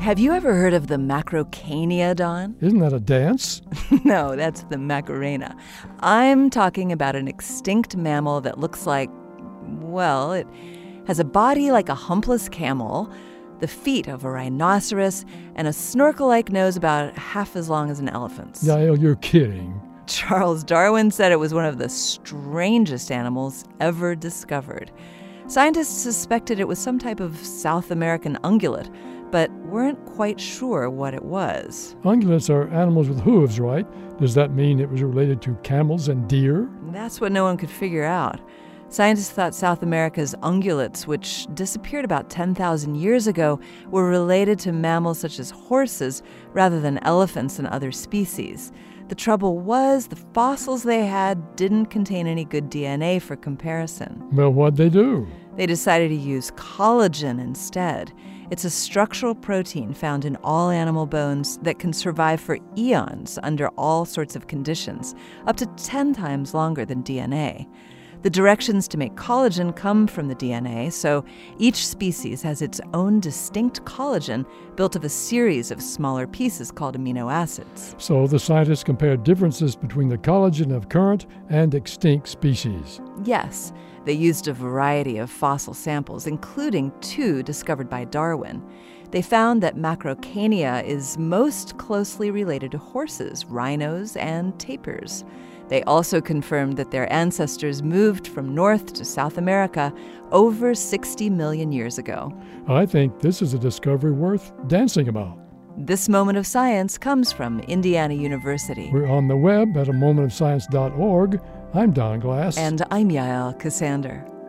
Have you ever heard of the Macrauchenia, Don? Isn't that a dance? no, that's the Macarena. I'm talking about an extinct mammal that looks like, well, it has a body like a humpless camel, the feet of a rhinoceros, and a snorkel like nose about half as long as an elephant's. Yeah, you're kidding. Charles Darwin said it was one of the strangest animals ever discovered. Scientists suspected it was some type of South American ungulate, but weren't quite sure what it was. Ungulates are animals with hooves, right? Does that mean it was related to camels and deer? That's what no one could figure out. Scientists thought South America's ungulates, which disappeared about 10,000 years ago, were related to mammals such as horses rather than elephants and other species. The trouble was, the fossils they had didn't contain any good DNA for comparison. Well, what'd they do? They decided to use collagen instead. It's a structural protein found in all animal bones that can survive for eons under all sorts of conditions, up to 10 times longer than DNA. The directions to make collagen come from the DNA, so each species has its own distinct collagen built of a series of smaller pieces called amino acids. So the scientists compared differences between the collagen of current and extinct species. Yes, they used a variety of fossil samples, including two discovered by Darwin. They found that Macrauchenia is most closely related to horses, rhinos, and tapirs. They also confirmed that their ancestors moved from North to South America over 60 million years ago. I think this is a discovery worth dancing about. This moment of science comes from Indiana University. We're on the web at a momentofscience.org. I'm Don Glass. And I'm Yael Ksander.